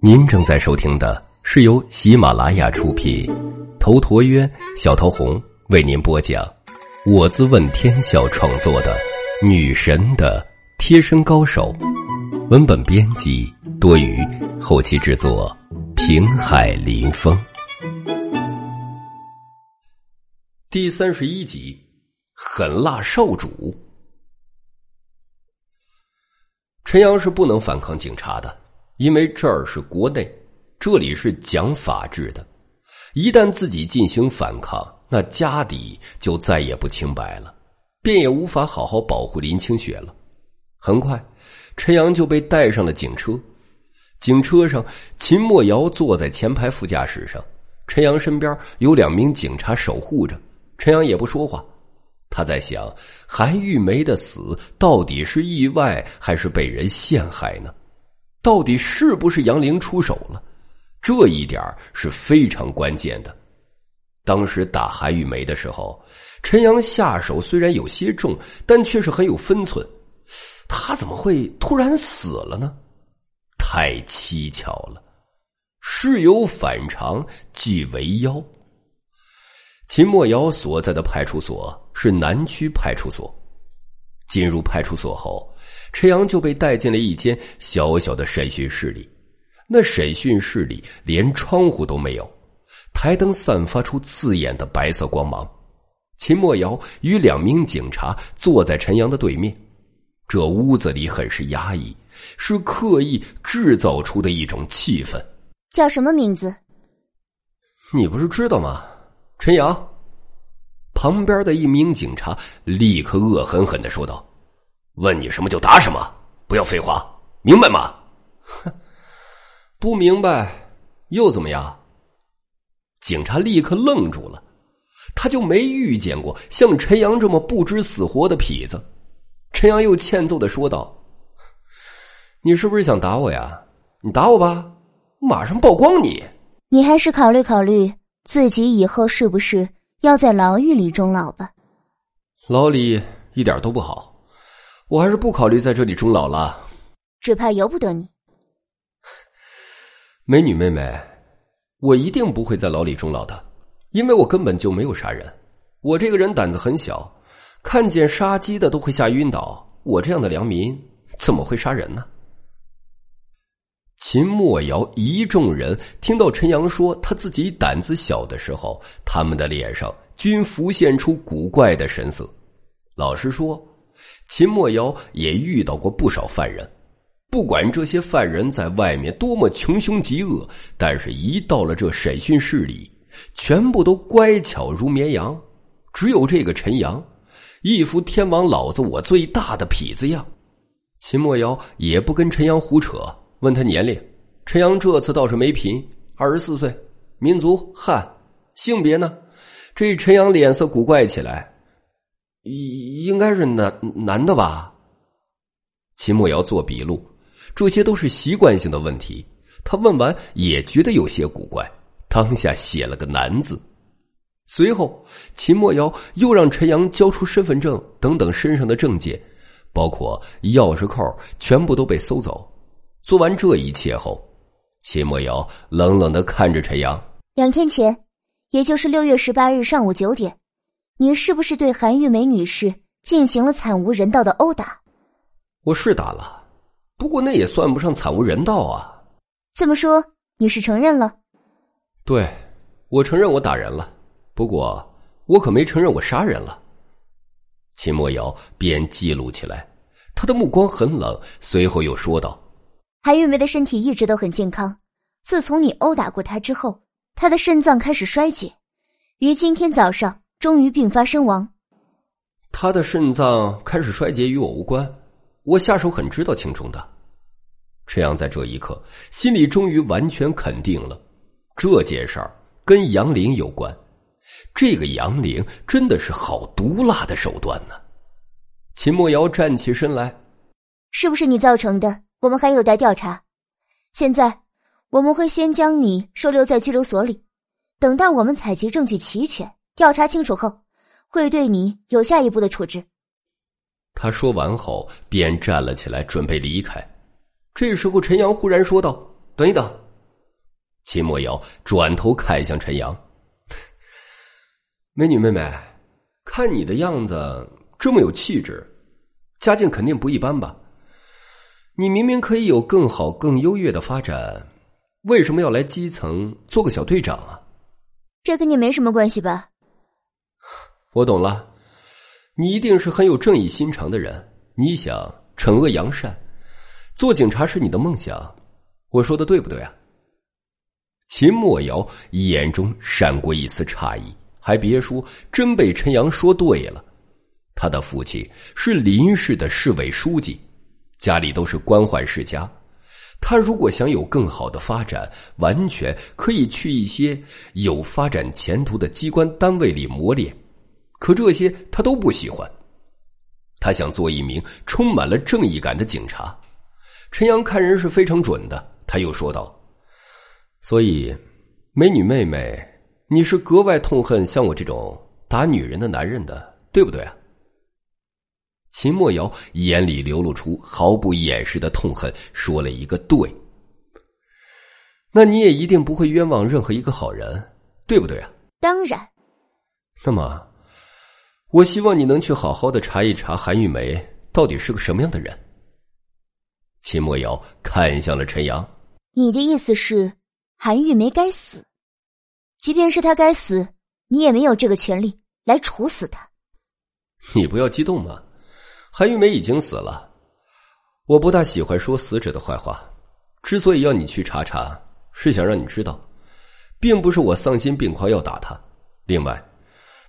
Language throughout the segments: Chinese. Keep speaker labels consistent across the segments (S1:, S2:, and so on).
S1: 您正在收听的是由喜马拉雅出品，头陀渊、小桃红为您播讲，我自问天笑创作的《女神的贴身高手》，文本编辑多余，后期制作平海林风，第三十一集，狠辣少主。陈阳是不能反抗警察的。因为这儿是国内，这里是讲法治的，一旦自己进行反抗，那家底就再也不清白了，便也无法好好保护林清雪了。很快，陈阳就被带上了警车，警车上秦墨瑶坐在前排副驾驶上，陈阳身边有两名警察守护着，陈阳也不说话，他在想韩玉梅的死到底是意外还是被人陷害呢？到底是不是杨玲出手了？这一点是非常关键的。当时打韩玉梅的时候，陈阳下手虽然有些重，但却是很有分寸。他怎么会突然死了呢？太蹊跷了！事有反常，即为妖。秦墨瑶所在的派出所是南区派出所。进入派出所后。陈阳就被带进了一间小小的审讯室里，那审讯室里连窗户都没有，台灯散发出刺眼的白色光芒。秦墨瑶与两名警察坐在陈阳的对面，这屋子里很是压抑，是刻意制造出的一种气氛。
S2: 叫什么名字？
S1: 你不是知道吗？陈阳。旁边的一名警察立刻恶狠狠的说道。问你什么就答什么，不要废话，明白吗？哼，不明白又怎么样？警察立刻愣住了，他就没遇见过像陈阳这么不知死活的痞子。陈阳又欠揍的说道：“你是不是想打我呀？你打我吧，马上曝光你。
S2: 你还是考虑考虑自己以后是不是要在牢狱里终老吧。
S1: 牢里一点都不好。”我还是不考虑在这里终老了，
S2: 只怕由不得你，
S1: 美女妹妹，我一定不会在牢里终老的，因为我根本就没有杀人。我这个人胆子很小，看见杀鸡的都会吓晕倒，我这样的良民怎么会杀人呢？秦墨瑶一众人听到陈阳说他自己胆子小的时候，他们的脸上均浮现出古怪的神色。老实说。秦墨瑶也遇到过不少犯人，不管这些犯人在外面多么穷凶极恶，但是一到了这审讯室里，全部都乖巧如绵羊。只有这个陈阳，一副天王老子我最大的痞子样。秦墨瑶也不跟陈阳胡扯，问他年龄。陈阳这次倒是没贫，二十四岁，民族汉，性别呢？这陈阳脸色古怪起来。应应该是男男的吧？秦墨瑶做笔录，这些都是习惯性的问题。他问完也觉得有些古怪，当下写了个男字。随后，秦墨瑶又让陈阳交出身份证等等身上的证件，包括钥匙扣，全部都被搜走。做完这一切后，秦墨瑶冷冷的看着陈阳。
S2: 两天前，也就是六月十八日上午九点。你是不是对韩玉梅女士进行了惨无人道的殴打？
S1: 我是打了，不过那也算不上惨无人道啊。
S2: 这么说，你是承认了？
S1: 对，我承认我打人了，不过我可没承认我杀人了。秦墨瑶便记录起来，他的目光很冷，随后又说道：“
S2: 韩玉梅的身体一直都很健康，自从你殴打过她之后，她的肾脏开始衰竭，于今天早上。”终于病发身亡。
S1: 她的肾脏开始衰竭与我无关，我下手很知道轻重的。陈阳在这一刻心里终于完全肯定了，这件事儿跟杨玲有关。这个杨玲真的是好毒辣的手段呢。秦墨瑶站起身来：“
S2: 是不是你造成的？我们还有待调查。现在我们会先将你收留在拘留所里，等待我们采集证据齐全。”调查清楚后，会对你有下一步的处置。
S1: 他说完后，便站了起来，准备离开。这时候，陈阳忽然说道：“等一等。”秦墨瑶转头看向陈阳：“美女妹妹，看你的样子这么有气质，家境肯定不一般吧？你明明可以有更好、更优越的发展，为什么要来基层做个小队长啊？”
S2: 这跟你没什么关系吧？
S1: 我懂了，你一定是很有正义心肠的人。你想惩恶扬善，做警察是你的梦想。我说的对不对啊？秦墨瑶眼中闪过一丝诧异，还别说，真被陈阳说对了。他的父亲是林氏的市委书记，家里都是官宦世家。他如果想有更好的发展，完全可以去一些有发展前途的机关单位里磨练，可这些他都不喜欢。他想做一名充满了正义感的警察。陈阳看人是非常准的，他又说道：“所以，美女妹妹，你是格外痛恨像我这种打女人的男人的，对不对啊？”秦墨瑶眼里流露出毫不掩饰的痛恨，说了一个“对”。那你也一定不会冤枉任何一个好人，对不对啊？
S2: 当然。
S1: 那么，我希望你能去好好的查一查韩玉梅到底是个什么样的人。秦墨瑶看向了陈阳：“
S2: 你的意思是，韩玉梅该死？即便是她该死，你也没有这个权利来处死她。”
S1: 你不要激动嘛。韩玉梅已经死了，我不大喜欢说死者的坏话。之所以要你去查查，是想让你知道，并不是我丧心病狂要打他。另外，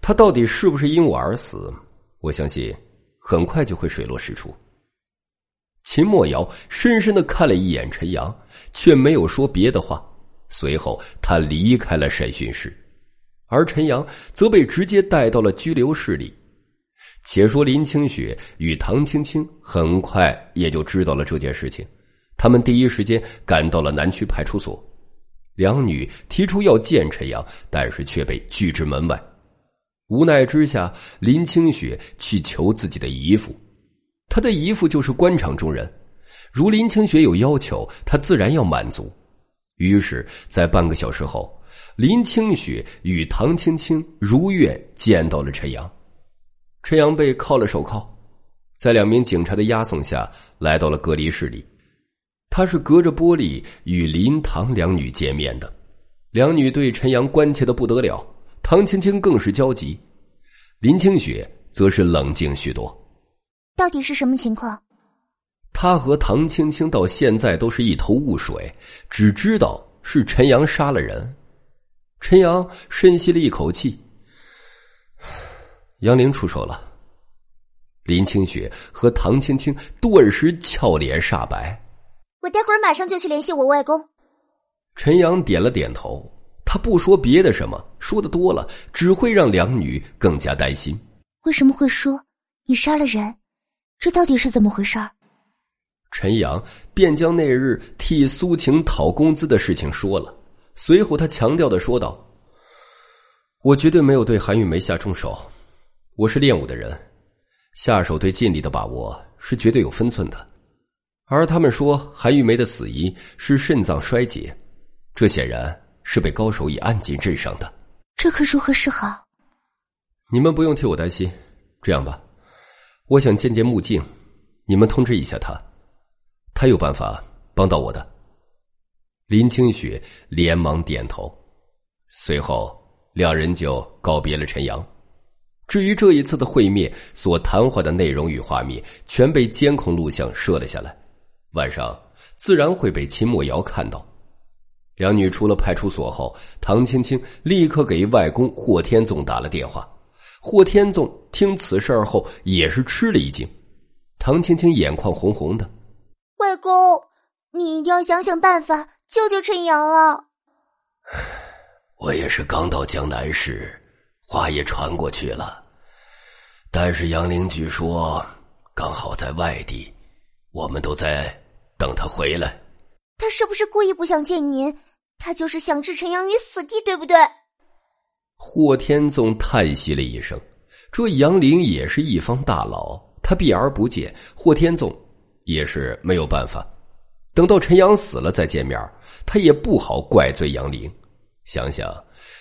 S1: 他到底是不是因我而死，我相信很快就会水落石出。秦墨瑶深深的看了一眼陈阳，却没有说别的话。随后，他离开了审讯室，而陈阳则被直接带到了拘留室里。且说林清雪与唐青青很快也就知道了这件事情，他们第一时间赶到了南区派出所。两女提出要见陈阳，但是却被拒之门外。无奈之下，林清雪去求自己的姨父，他的姨父就是官场中人，如林清雪有要求，他自然要满足。于是，在半个小时后，林清雪与唐青青如愿见到了陈阳。陈阳被铐了手铐，在两名警察的押送下来到了隔离室里。他是隔着玻璃与林唐两女见面的，两女对陈阳关切的不得了，唐青青更是焦急，林清雪则是冷静许多。
S2: 到底是什么情况？
S1: 他和唐青青到现在都是一头雾水，只知道是陈阳杀了人。陈阳深吸了一口气。杨玲出手了。林清雪和唐青青顿时俏脸煞白。
S2: 我待会儿马上就去联系我外公。
S1: 陈阳点了点头，他不说别的什么，说的多了只会让两女更加担心。
S2: 为什么会说你杀了人？这到底是怎么回事？
S1: 陈阳便将那日替苏晴讨工资的事情说了，随后他强调的说道：“我绝对没有对韩玉梅下重手。”我是练武的人，下手对劲力的把握是绝对有分寸的。而他们说韩玉梅的死因是肾脏衰竭，这显然是被高手以暗劲震伤的。
S2: 这可如何是好？
S1: 你们不用替我担心。这样吧，我想见见穆静，你们通知一下他，他有办法帮到我的。林清雪连忙点头，随后两人就告别了陈阳。至于这一次的会面所谈话的内容与画面，全被监控录像摄了下来，晚上自然会被秦墨瑶看到。两女出了派出所后，唐青青立刻给外公霍天纵打了电话。霍天纵听此事后也是吃了一惊，唐青青眼眶红红的：“
S2: 外公，你一定要想想办法救救陈阳啊！”
S3: 我也是刚到江南市。话也传过去了，但是杨凌据说刚好在外地，我们都在等他回来。
S2: 他是不是故意不想见您？他就是想置陈阳于死地，对不对？
S1: 霍天纵叹息了一声，这杨凌也是一方大佬，他避而不见，霍天纵也是没有办法。等到陈阳死了再见面，他也不好怪罪杨林。想想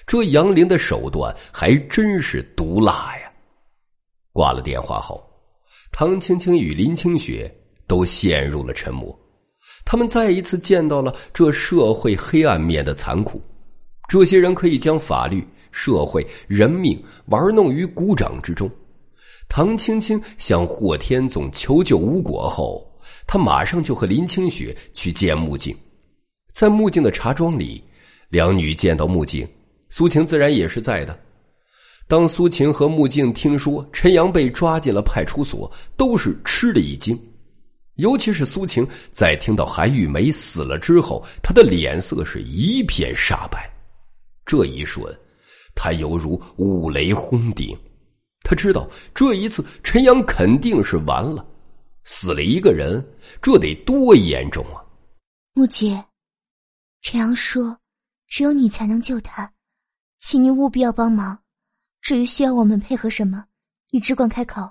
S1: 这杨林的手段还真是毒辣呀！挂了电话后，唐青青与林清雪都陷入了沉默。他们再一次见到了这社会黑暗面的残酷。这些人可以将法律、社会、人命玩弄于股掌之中。唐青青向霍天总求救无果后，他马上就和林清雪去见木镜。在木镜的茶庄里，两女见到木镜，苏晴自然也是在的。当苏晴和木镜听说陈阳被抓进了派出所，都是吃了一惊。尤其是苏晴，在听到韩玉梅死了之后，她的脸色是一片煞白。这一瞬，他犹如五雷轰顶。他知道这一次陈阳肯定是完了，死了一个人，这得多严重啊！
S2: 木姐，陈阳说：“只有你才能救他，请你务必要帮忙。至于需要我们配合什么，你只管开口。”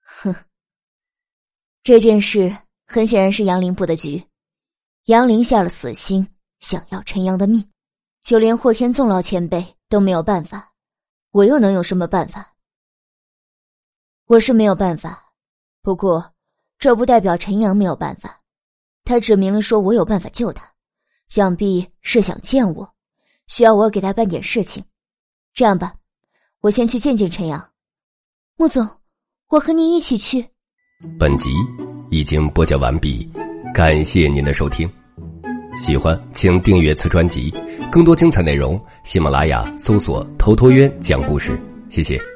S4: 哼，这件事很显然是杨林布的局，杨林下了死心，想要陈阳的命。就连霍天纵老前辈都没有办法，我又能有什么办法？我是没有办法，不过这不代表陈阳没有办法。他指明了说我有办法救他，想必是想见我，需要我给他办点事情。这样吧，我先去见见陈阳。
S2: 穆总，我和您一起去。
S1: 本集已经播讲完毕，感谢您的收听。喜欢请订阅此专辑。更多精彩内容，喜马拉雅搜索“头陀渊讲故事”。谢谢。